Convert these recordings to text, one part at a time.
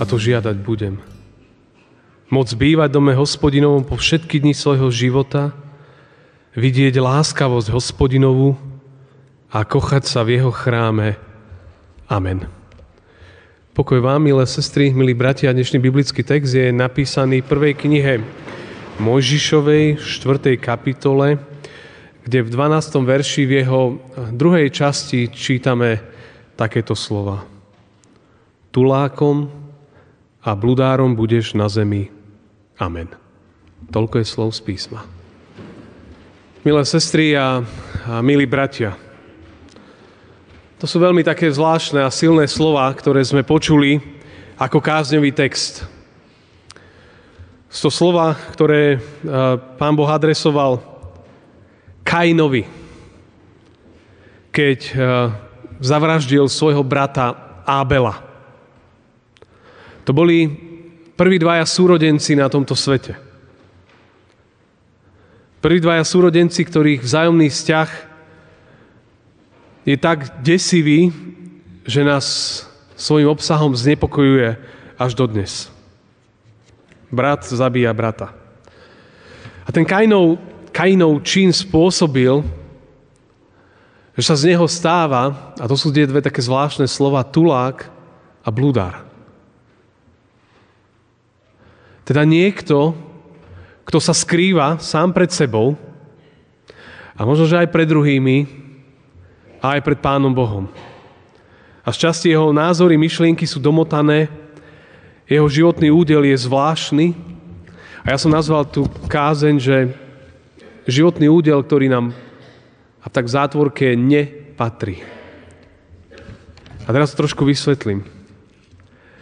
a to žiadať budem. Moc bývať dome hospodinovom po všetky dni svojho života, vidieť láskavosť hospodinovú a kochať sa v jeho chráme. Amen. Pokoj vám, milé sestry, milí bratia, dnešný biblický text je napísaný v prvej knihe Mojžišovej, 4. kapitole, kde v 12. verši v jeho druhej časti čítame takéto slova. Tulákom a bludárom budeš na zemi. Amen. Toľko je slov z písma. Milé sestry a, a milí bratia, to sú veľmi také zvláštne a silné slova, ktoré sme počuli ako kázňový text. Sú to slova, ktoré pán Boh adresoval Kainovi, keď zavraždil svojho brata Ábela. To boli prví dvaja súrodenci na tomto svete. Prví dvaja súrodenci, ktorých vzájomný vzťah je tak desivý, že nás svojim obsahom znepokojuje až dodnes. Brat zabíja brata. A ten Kainov, Kainov čin spôsobil, že sa z neho stáva, a to sú tie dve také zvláštne slova, tulák a blúdár. Teda niekto, kto sa skrýva sám pred sebou a možno, že aj pred druhými a aj pred Pánom Bohom. A z časti jeho názory, myšlienky sú domotané, jeho životný údel je zvláštny a ja som nazval tú kázeň, že životný údel, ktorý nám a tak v zátvorke nepatrí. A teraz to trošku vysvetlím.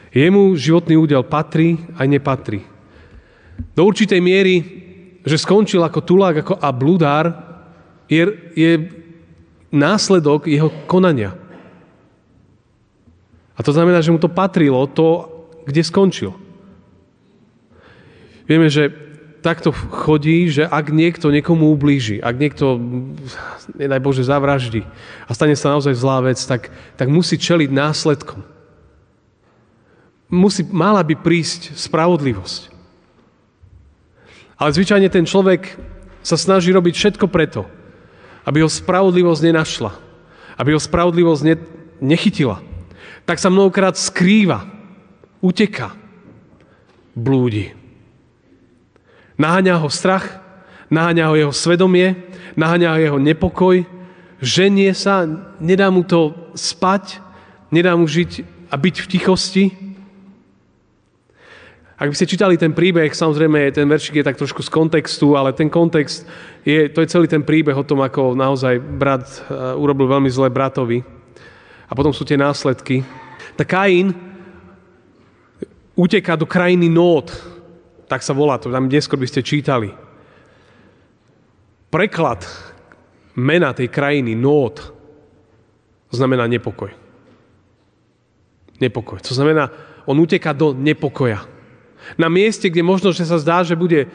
Jemu životný údel patrí aj nepatrí. Do určitej miery, že skončil ako tulák ako a bludár, je, je následok jeho konania. A to znamená, že mu to patrilo, to, kde skončil. Vieme, že takto chodí, že ak niekto niekomu ublíži, ak niekto, nedaj Bože, zavraždí a stane sa naozaj zlá vec, tak, tak musí čeliť následkom. Musí, mala by prísť spravodlivosť. Ale zvyčajne ten človek sa snaží robiť všetko preto, aby ho spravodlivosť nenašla, aby ho spravodlivosť ne, nechytila. Tak sa mnohokrát skrýva, uteka, blúdi. Naháňa ho strach, naháňa ho jeho svedomie, naháňa ho jeho nepokoj, ženie sa, nedá mu to spať, nedá mu žiť a byť v tichosti, ak by ste čítali ten príbeh, samozrejme ten veršik je tak trošku z kontextu, ale ten kontext, je, to je celý ten príbeh o tom, ako naozaj brat uh, urobil veľmi zle bratovi. A potom sú tie následky. Tak Kain uteká do krajiny Nód, tak sa volá, to tam neskôr by ste čítali. Preklad mena tej krajiny Nód znamená nepokoj. Nepokoj. To znamená, on uteká do nepokoja. Na mieste, kde možno, že sa zdá, že bude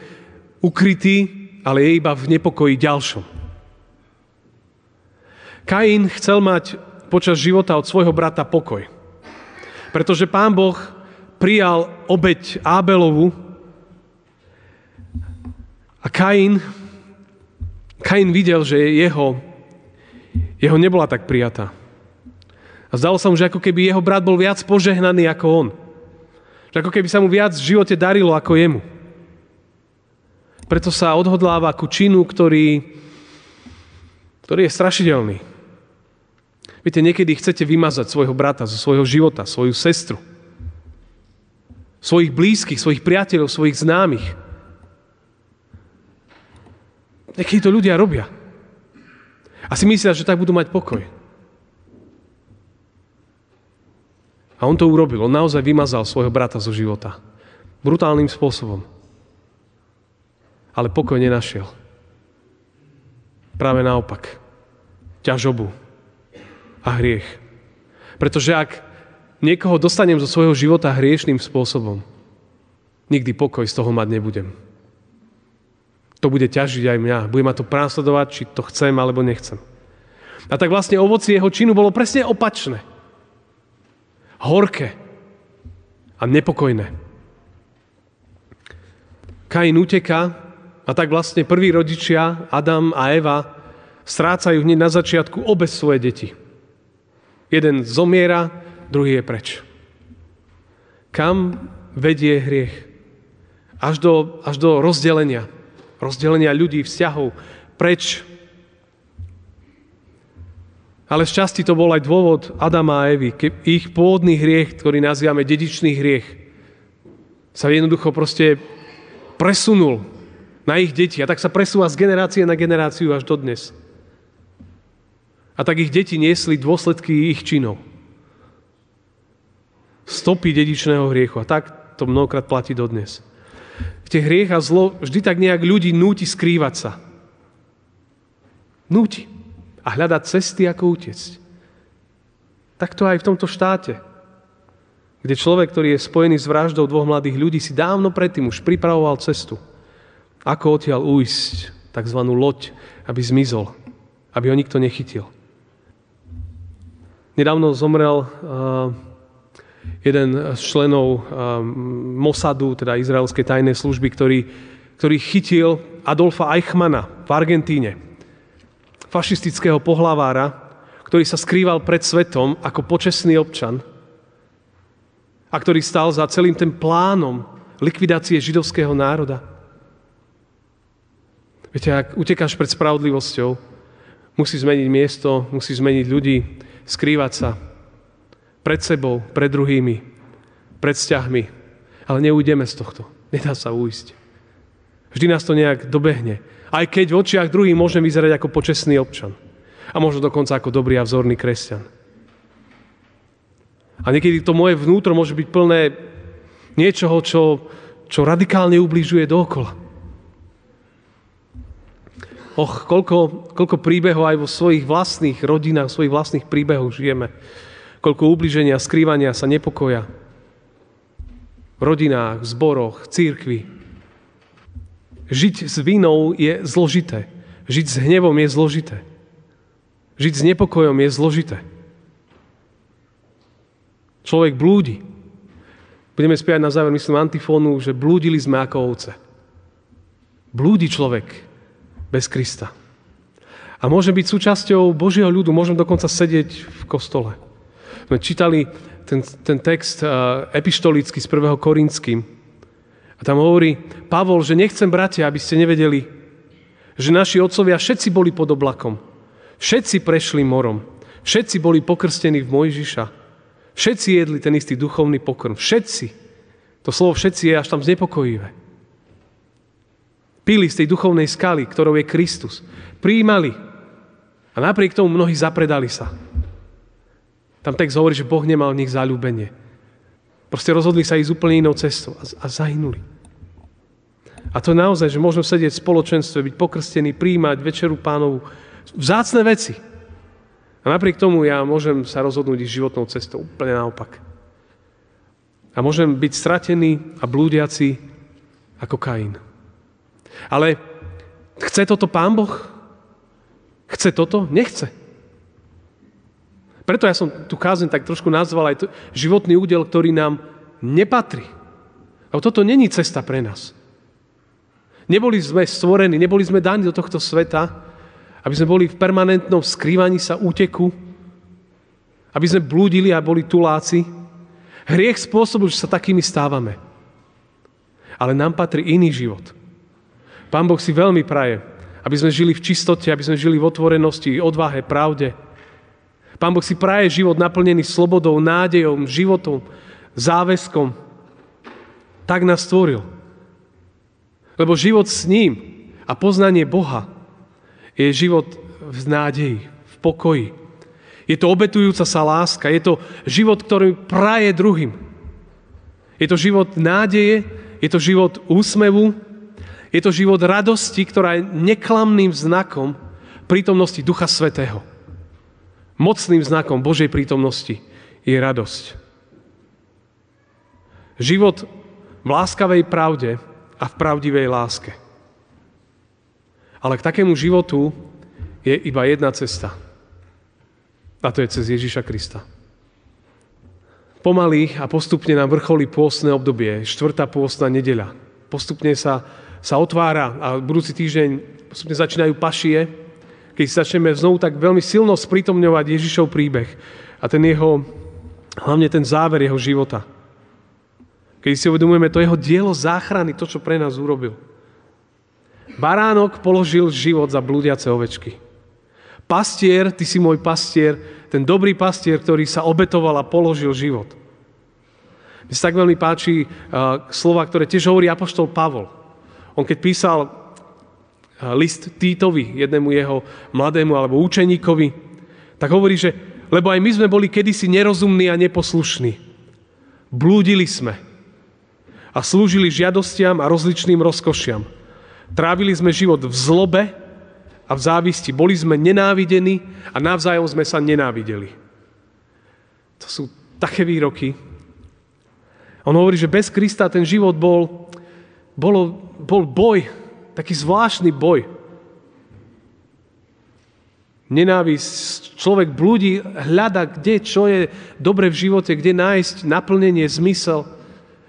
ukrytý, ale je iba v nepokoji ďalšom. Kain chcel mať počas života od svojho brata pokoj. Pretože pán Boh prijal obeď Ábelovu a Kain, Kain videl, že jeho, jeho nebola tak prijatá. A zdalo sa mu, že ako keby jeho brat bol viac požehnaný ako on. Že ako keby sa mu viac v živote darilo ako jemu. Preto sa odhodláva ku činu, ktorý, ktorý je strašidelný. Viete, niekedy chcete vymazať svojho brata zo svojho života, svoju sestru, svojich blízkych, svojich priateľov, svojich známych. Niekedy to ľudia robia. A si myslia, že tak budú mať pokoj. A on to urobil. On naozaj vymazal svojho brata zo života. Brutálnym spôsobom. Ale pokoj nenašiel. Práve naopak. Ťažobu a hriech. Pretože ak niekoho dostanem zo svojho života hriešným spôsobom, nikdy pokoj z toho mať nebudem. To bude ťažiť aj mňa. Bude ma to prásledovať, či to chcem alebo nechcem. A tak vlastne ovoci jeho činu bolo presne opačné. Horké a nepokojné. Kain uteká a tak vlastne prví rodičia, Adam a Eva, strácajú hneď na začiatku obe svoje deti. Jeden zomiera, druhý je preč. Kam vedie hriech? Až do, až do rozdelenia. Rozdelenia ľudí, vzťahov. Preč. Ale z to bol aj dôvod Adama a Evy. Ich pôvodný hriech, ktorý nazývame dedičný hriech, sa jednoducho proste presunul na ich deti. A tak sa presúva z generácie na generáciu až do dnes. A tak ich deti niesli dôsledky ich činov. Stopy dedičného hriechu. A tak to mnohokrát platí dodnes. Tie hriech a zlo vždy tak nejak ľudí núti skrývať sa. Núti. A hľadať cesty, ako utiecť. Tak to aj v tomto štáte, kde človek, ktorý je spojený s vraždou dvoch mladých ľudí, si dávno predtým už pripravoval cestu. Ako odtiaľ ujsť tzv. loď, aby zmizol, aby ho nikto nechytil. Nedávno zomrel uh, jeden z členov uh, Mossadu, teda izraelskej tajnej služby, ktorý, ktorý chytil Adolfa Eichmana v Argentíne. Fašistického pohlavára, ktorý sa skrýval pred svetom ako počestný občan a ktorý stal za celým tým plánom likvidácie židovského národa. Viete, ak utekáš pred spravodlivosťou, musí zmeniť miesto, musí zmeniť ľudí, skrývať sa pred sebou, pred druhými, pred vzťahmi. Ale neujdeme z tohto. Nedá sa ujsť. Vždy nás to nejak dobehne. Aj keď v očiach druhých môžem vyzerať ako počestný občan. A možno dokonca ako dobrý a vzorný kresťan. A niekedy to moje vnútro môže byť plné niečoho, čo, čo radikálne ubližuje dookola. Och, koľko, koľko príbehov aj vo svojich vlastných rodinách, svojich vlastných príbehoch žijeme. Koľko ubliženia, skrývania sa nepokoja. V rodinách, v zboroch, církvi. Žiť s vinou je zložité. Žiť s hnevom je zložité. Žiť s nepokojom je zložité. Človek blúdi. Budeme spiať na záver, myslím, antifónu, že blúdili sme ako ovce. Blúdi človek bez Krista. A môže byť súčasťou Božieho ľudu, môžem dokonca sedieť v kostole. My čítali ten, ten text uh, epištolický z 1. Korinským. Tam hovorí Pavol, že nechcem, bratia, aby ste nevedeli, že naši otcovia všetci boli pod oblakom. Všetci prešli morom. Všetci boli pokrstení v Mojžiša. Všetci jedli ten istý duchovný pokrm. Všetci. To slovo všetci je až tam znepokojivé. Pili z tej duchovnej skaly, ktorou je Kristus. Prijímali. A napriek tomu mnohí zapredali sa. Tam text hovorí, že Boh nemal v nich zalúbenie. Proste rozhodli sa ísť úplne inou cestou a, a zahynuli. A to naozaj, že môžeme sedieť v spoločenstve, byť pokrstení, príjmať večeru pánovu. Vzácne veci. A napriek tomu ja môžem sa rozhodnúť ísť životnou cestou. Úplne naopak. A môžem byť stratený a blúdiaci ako Kain. Ale chce toto Pán Boh? Chce toto? Nechce. Preto ja som tu kázeň tak trošku nazval aj to, životný údel, ktorý nám nepatrí. A toto není cesta pre nás. Neboli sme stvorení, neboli sme daní do tohto sveta, aby sme boli v permanentnom skrývaní sa úteku, aby sme blúdili a boli tuláci. Hriech spôsobil, že sa takými stávame. Ale nám patrí iný život. Pán Boh si veľmi praje, aby sme žili v čistote, aby sme žili v otvorenosti, odvahe, pravde. Pán Boh si praje život naplnený slobodou, nádejom, životom, záväzkom. Tak nás stvoril. Lebo život s ním a poznanie Boha je život v nádeji, v pokoji. Je to obetujúca sa láska. Je to život, ktorý praje druhým. Je to život nádeje, je to život úsmevu, je to život radosti, ktorá je neklamným znakom prítomnosti Ducha Svetého. Mocným znakom Božej prítomnosti je radosť. Život v láskavej pravde a v pravdivej láske. Ale k takému životu je iba jedna cesta – a to je cez Ježíša Krista. Pomaly a postupne nám vrcholí pôstne obdobie, štvrtá pôstna nedeľa. Postupne sa, sa otvára a budúci týždeň postupne začínajú pašie, keď začneme znovu tak veľmi silno sprítomňovať Ježišov príbeh a ten jeho, hlavne ten záver jeho života. Keď si uvedomujeme to jeho dielo záchrany, to, čo pre nás urobil. Baránok položil život za blúdiace ovečky. Pastier, ty si môj pastier, ten dobrý pastier, ktorý sa obetoval a položil život. Mne sa tak veľmi páči uh, slova, ktoré tiež hovorí apoštol Pavol. On keď písal uh, list Týtovi, jednému jeho mladému alebo učeníkovi, tak hovorí, že lebo aj my sme boli kedysi nerozumní a neposlušní. Blúdili sme a slúžili žiadostiam a rozličným rozkošiam. Trávili sme život v zlobe, a v závisti. Boli sme nenávidení a navzájom sme sa nenávideli. To sú také výroky. On hovorí, že bez Krista ten život bol, bol, bol boj, taký zvláštny boj. Nenávisť, človek blúdi, hľada, kde, čo je dobre v živote, kde nájsť naplnenie, zmysel.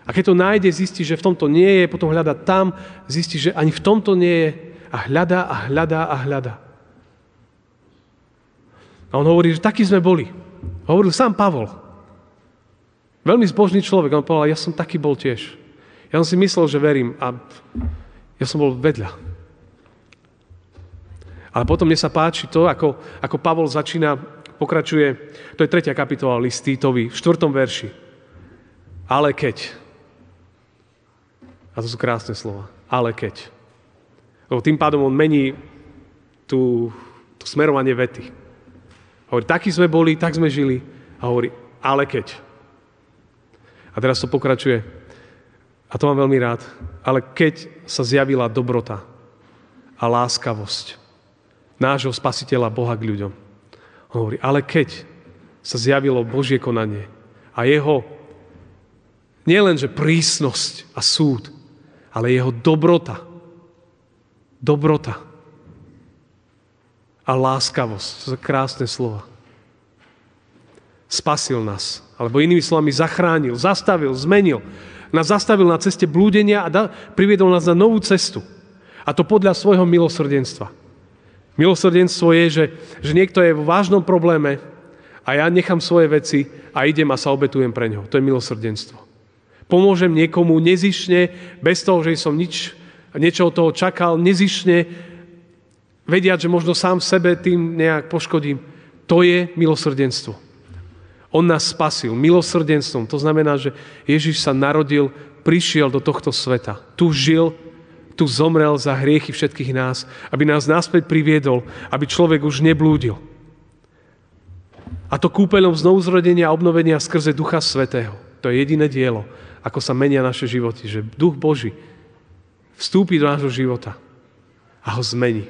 A keď to nájde, zistí, že v tomto nie je, potom hľada tam, zistí, že ani v tomto nie je a hľadá a hľadá a hľadá. A on hovorí, že takí sme boli. Hovoril sám Pavol. Veľmi zbožný človek. On povedal, ja som taký bol tiež. Ja som si myslel, že verím a ja som bol vedľa. Ale potom mne sa páči to, ako, ako Pavol začína, pokračuje, to je tretia kapitola list Týtovi, v štvrtom verši. Ale keď. A to sú krásne slova. Ale keď. Lebo tým pádom on mení tú, tú smerovanie vety. Hovorí, takí sme boli, tak sme žili. A hovorí, ale keď. A teraz to pokračuje. A to mám veľmi rád. Ale keď sa zjavila dobrota a láskavosť nášho spasiteľa Boha k ľuďom. On hovorí, ale keď sa zjavilo Božie konanie a jeho nielenže prísnosť a súd, ale jeho dobrota dobrota a láskavosť. To sú krásne slova. Spasil nás. Alebo inými slovami zachránil, zastavil, zmenil. Nás zastavil na ceste blúdenia a da, priviedol nás na novú cestu. A to podľa svojho milosrdenstva. Milosrdenstvo je, že, že niekto je v vážnom probléme a ja nechám svoje veci a idem a sa obetujem pre ňo. To je milosrdenstvo. Pomôžem niekomu nezišne, bez toho, že som nič niečo od toho čakal, nezišne, vediať, že možno sám sebe tým nejak poškodím. To je milosrdenstvo. On nás spasil milosrdenstvom. To znamená, že Ježiš sa narodil, prišiel do tohto sveta. Tu žil, tu zomrel za hriechy všetkých nás, aby nás naspäť priviedol, aby človek už neblúdil. A to kúpeľom znovuzrodenia a obnovenia skrze Ducha Svetého. To je jediné dielo, ako sa menia naše životy, že Duch Boží vstúpi do nášho života a ho zmení.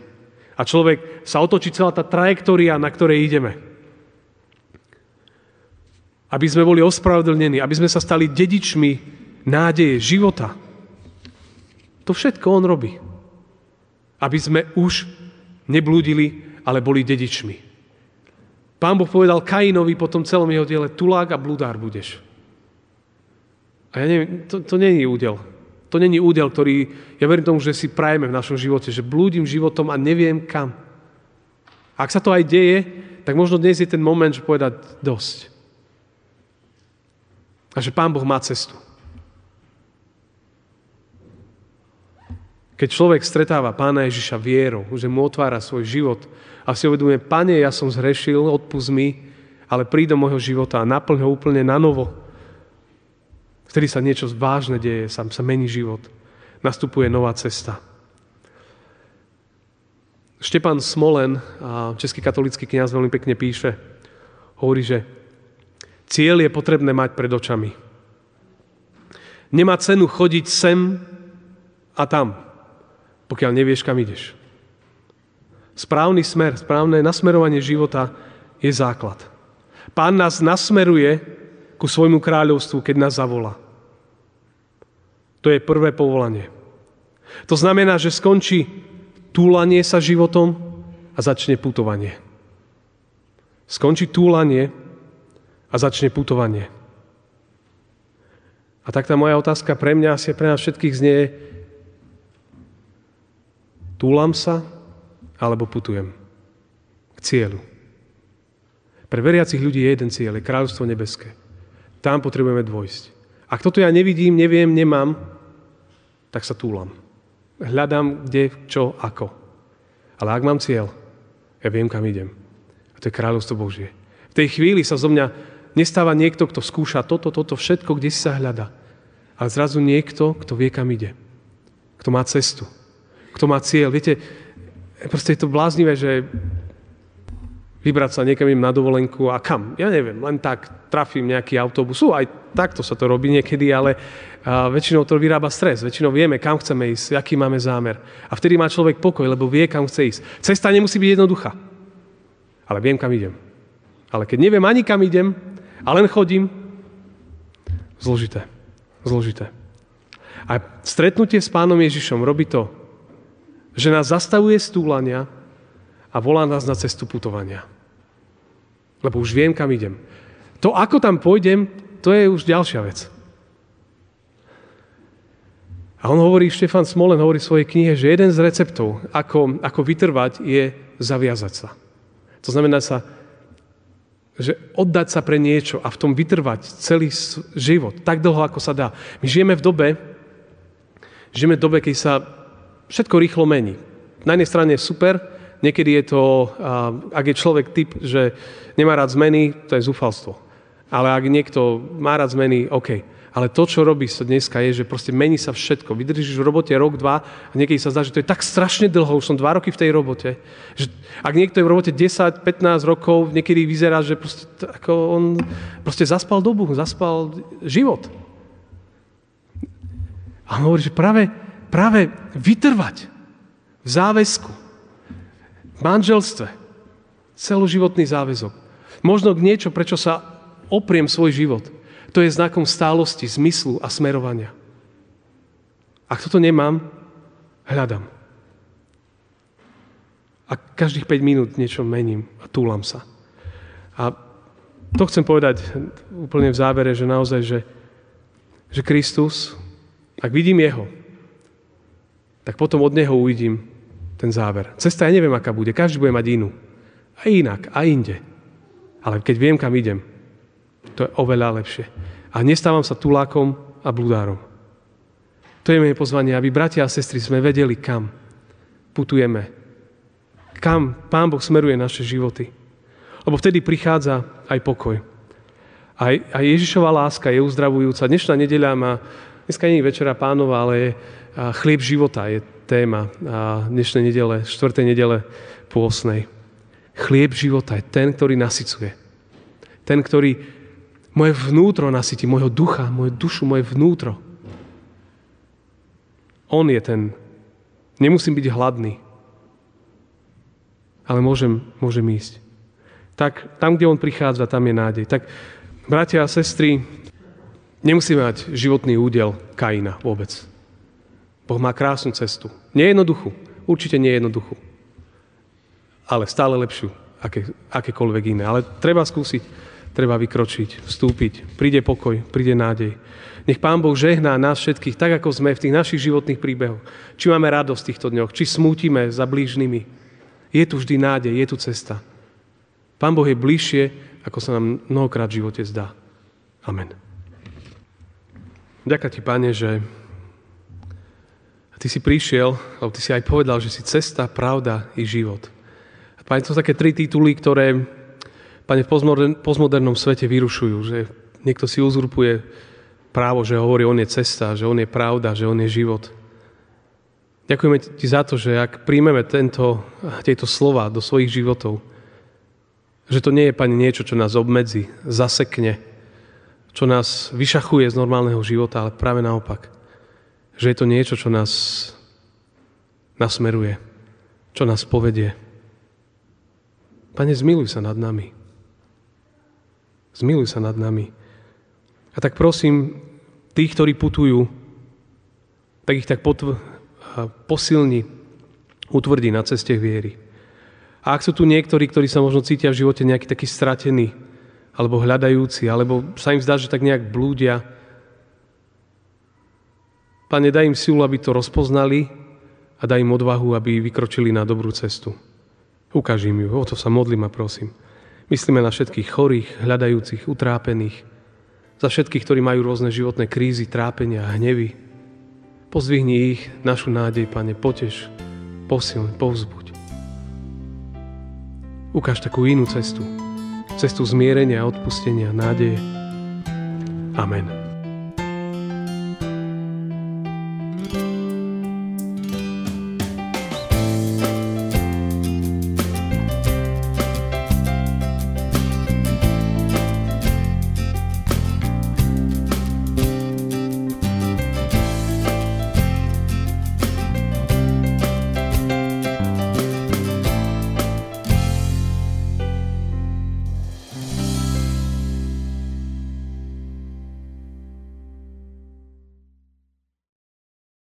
A človek sa otočí celá tá trajektória, na ktorej ideme. Aby sme boli ospravedlnení, aby sme sa stali dedičmi nádeje, života. To všetko on robí. Aby sme už neblúdili, ale boli dedičmi. Pán Boh povedal Kainovi po tom celom jeho diele, tulák a bludár budeš. A ja neviem, to, to je údel. To není údel, ktorý, ja verím tomu, že si prajeme v našom živote, že blúdim životom a neviem kam. A ak sa to aj deje, tak možno dnes je ten moment, že povedať dosť. A že Pán Boh má cestu. Keď človek stretáva Pána Ježiša vierou, že mu otvára svoj život a si uvedomuje, Pane, ja som zhrešil, odpust mi, ale príď do môjho života a naplň ho úplne na novo Vtedy sa niečo vážne deje, sa, sa mení život. Nastupuje nová cesta. Štepan Smolen, český katolický kniaz, veľmi pekne píše. Hovorí, že cieľ je potrebné mať pred očami. Nemá cenu chodiť sem a tam, pokiaľ nevieš, kam ideš. Správny smer, správne nasmerovanie života je základ. Pán nás nasmeruje ku svojmu kráľovstvu, keď nás zavolá. To je prvé povolanie. To znamená, že skončí túlanie sa životom a začne putovanie. Skončí túlanie a začne putovanie. A tak tá moja otázka pre mňa asi pre nás všetkých znie, túlam sa alebo putujem k cieľu. Pre veriacich ľudí je jeden cieľ, je kráľovstvo nebeské. Tam potrebujeme dvojsť. Ak toto ja nevidím, neviem, nemám, tak sa túlam. Hľadám, kde, čo, ako. Ale ak mám cieľ, ja viem, kam idem. A to je kráľovstvo Božie. V tej chvíli sa zo mňa nestáva niekto, kto skúša toto, toto, všetko, kde si sa hľada. Ale zrazu niekto, kto vie, kam ide. Kto má cestu. Kto má cieľ. Viete, proste je to bláznivé, že vybrať sa niekam im na dovolenku a kam? Ja neviem, len tak trafím nejaký autobus. Sú, aj takto sa to robí niekedy, ale väčšinou to vyrába stres. Väčšinou vieme, kam chceme ísť, aký máme zámer. A vtedy má človek pokoj, lebo vie, kam chce ísť. Cesta nemusí byť jednoduchá. Ale viem, kam idem. Ale keď neviem ani kam idem a len chodím, zložité. Zložité. A stretnutie s pánom Ježišom robí to, že nás zastavuje stúlania a volá nás na cestu putovania. Lebo už viem, kam idem. To, ako tam pôjdem, to je už ďalšia vec. A on hovorí, Štefan Smolen hovorí v svojej knihe, že jeden z receptov, ako, ako vytrvať, je zaviazať sa. To znamená sa, že oddať sa pre niečo a v tom vytrvať celý život, tak dlho, ako sa dá. My žijeme v dobe, žijeme v dobe, keď sa všetko rýchlo mení. Na jednej strane super, Niekedy je to, ak je človek typ, že nemá rád zmeny, to je zúfalstvo. Ale ak niekto má rád zmeny, OK. Ale to, čo robí sa dneska, je, že proste mení sa všetko. Vydržíš v robote rok, dva a niekedy sa zdá, že to je tak strašne dlho, už som dva roky v tej robote. Že ak niekto je v robote 10, 15 rokov, niekedy vyzerá, že proste, ako on proste zaspal dobu, zaspal život. A on hovorí, že práve, práve vytrvať v záväzku, manželstve. Celoživotný záväzok. Možno k niečo, prečo sa opriem svoj život. To je znakom stálosti, zmyslu a smerovania. Ak toto nemám, hľadám. A každých 5 minút niečo mením a túlam sa. A to chcem povedať úplne v závere, že naozaj, že, že Kristus, ak vidím Jeho, tak potom od Neho uvidím ten záver. Cesta ja neviem, aká bude. Každý bude mať inú. A inak, a inde. Ale keď viem, kam idem, to je oveľa lepšie. A nestávam sa tulákom a blúdárom. To je moje pozvanie, aby bratia a sestry sme vedeli, kam putujeme. Kam Pán Boh smeruje naše životy. Lebo vtedy prichádza aj pokoj. A, a Ježišova láska je uzdravujúca. Dnešná nedeľa má, dneska nie je večera pánova, ale je chlieb života. Je téma dnešnej nedele, 4. nedele pôsnej. Chlieb života je ten, ktorý nasycuje. Ten, ktorý moje vnútro nasytí, môjho ducha, moju dušu, moje vnútro. On je ten. Nemusím byť hladný, ale môžem, môžem ísť. Tak tam, kde on prichádza, tam je nádej. Tak, bratia a sestry, nemusíme mať životný údel Kaina vôbec. Boh má krásnu cestu. Nejednoduchú. Určite nejednoduchú. Ale stále lepšiu, aké, akékoľvek iné. Ale treba skúsiť, treba vykročiť, vstúpiť. Príde pokoj, príde nádej. Nech Pán Boh žehná nás všetkých, tak ako sme v tých našich životných príbehoch. Či máme radosť v týchto dňoch, či smútime za blížnymi. Je tu vždy nádej, je tu cesta. Pán Boh je bližšie, ako sa nám mnohokrát v živote zdá. Amen. Ďakujem ti, Pane, že ty si prišiel, alebo ty si aj povedal, že si cesta, pravda i život. A Pane, to sú také tri tituly, ktoré Pane, v postmodernom svete vyrušujú, že niekto si uzurpuje právo, že hovorí, on je cesta, že on je pravda, že on je život. Ďakujeme ti za to, že ak príjmeme tento, tieto slova do svojich životov, Že to nie je, Pane, niečo, čo nás obmedzi, zasekne, čo nás vyšachuje z normálneho života, ale práve naopak. Že je to niečo, čo nás nasmeruje, čo nás povedie. Pane, zmiluj sa nad nami. Zmiluj sa nad nami. A tak prosím, tých, ktorí putujú, tak ich tak potv- posilni, utvrdí na ceste viery. A ak sú tu niektorí, ktorí sa možno cítia v živote nejaký taký stratený, alebo hľadajúci, alebo sa im zdá, že tak nejak blúdia, Pane, daj im silu, aby to rozpoznali a daj im odvahu, aby vykročili na dobrú cestu. Ukáž im ju, o to sa modlím a prosím. Myslíme na všetkých chorých, hľadajúcich, utrápených, za všetkých, ktorí majú rôzne životné krízy, trápenia a hnevy. Pozdvihni ich, našu nádej, Pane, poteš, posilň, povzbuď. Ukáž takú inú cestu. Cestu zmierenia, odpustenia, nádeje. Amen.